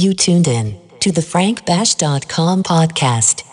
You tuned in to the frankbash.com podcast.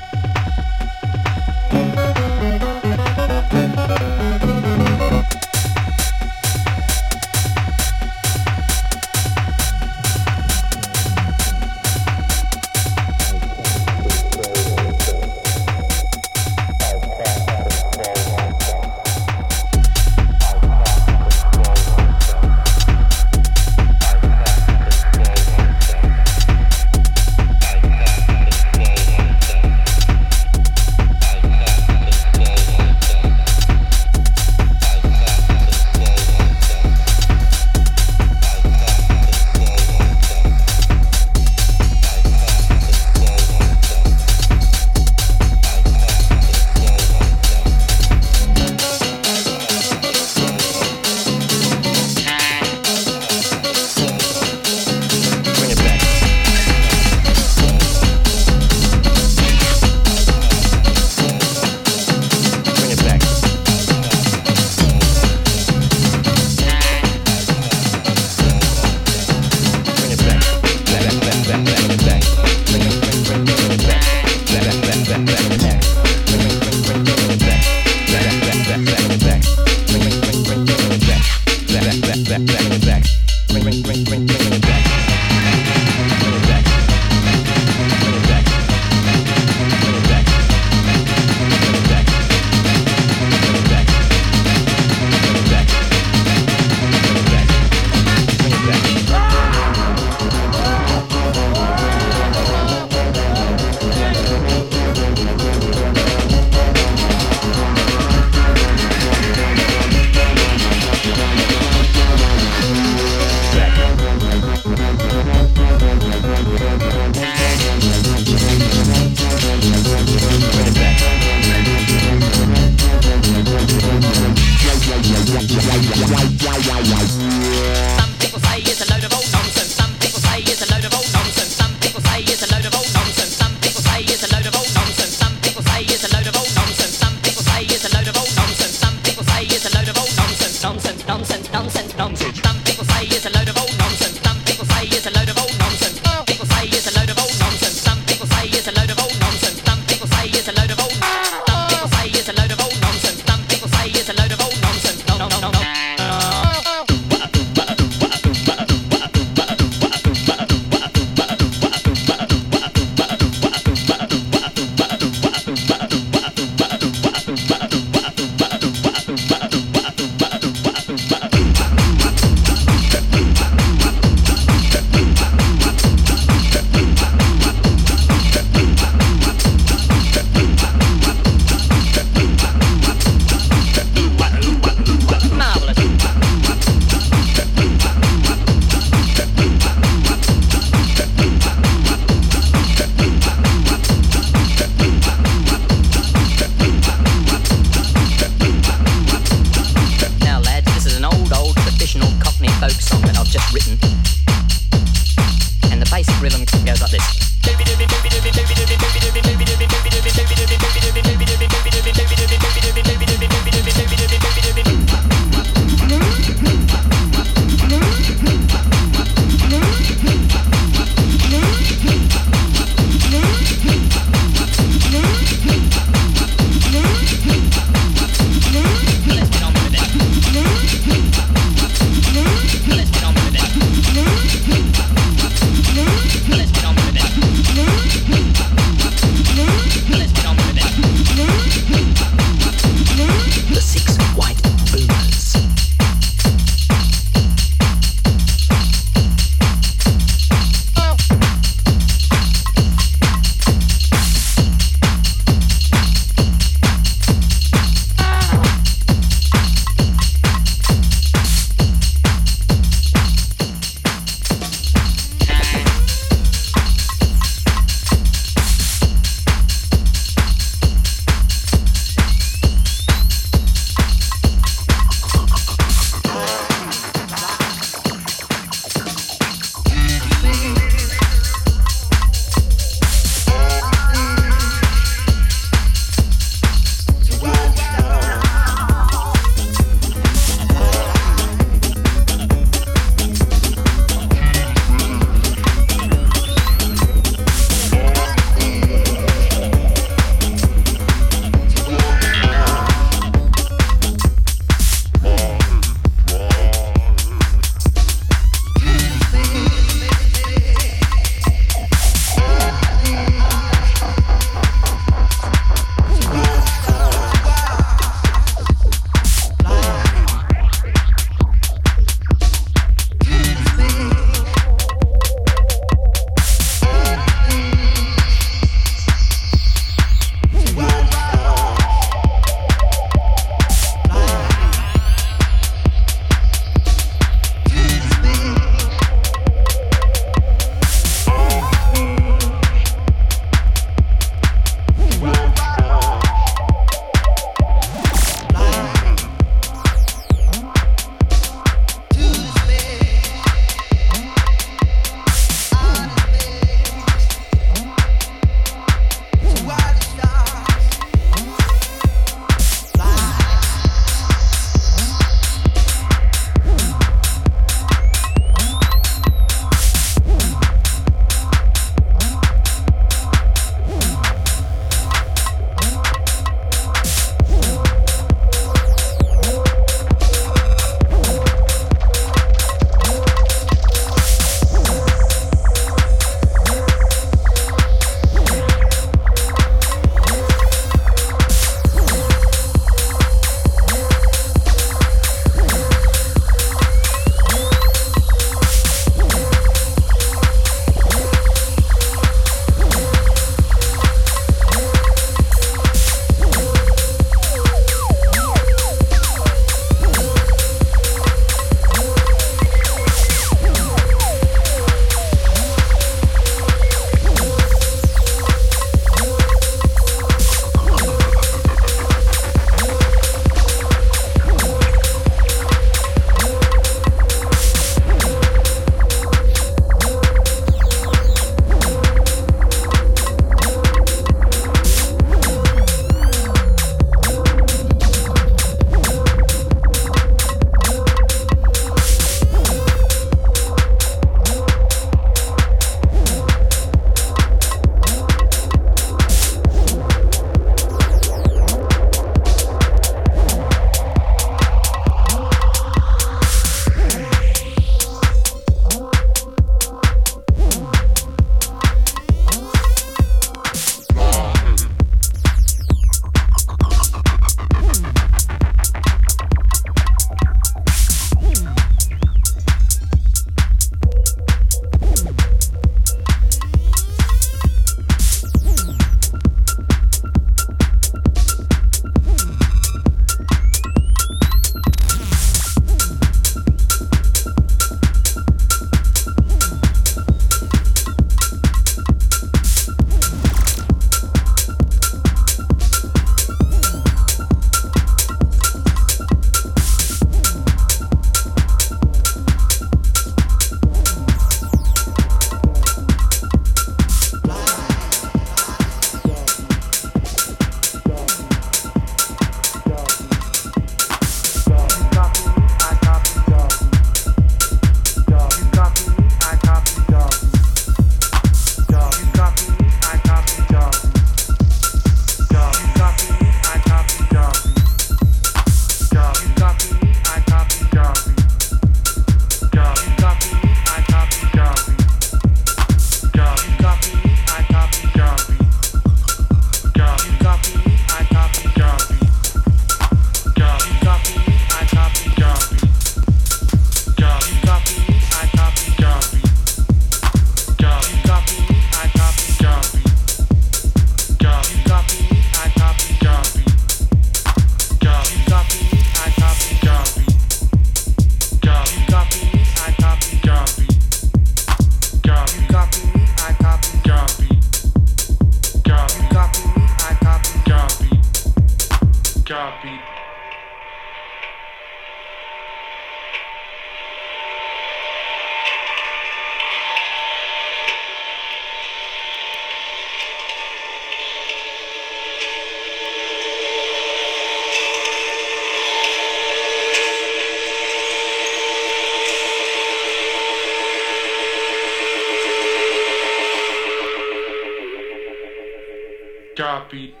heartbeat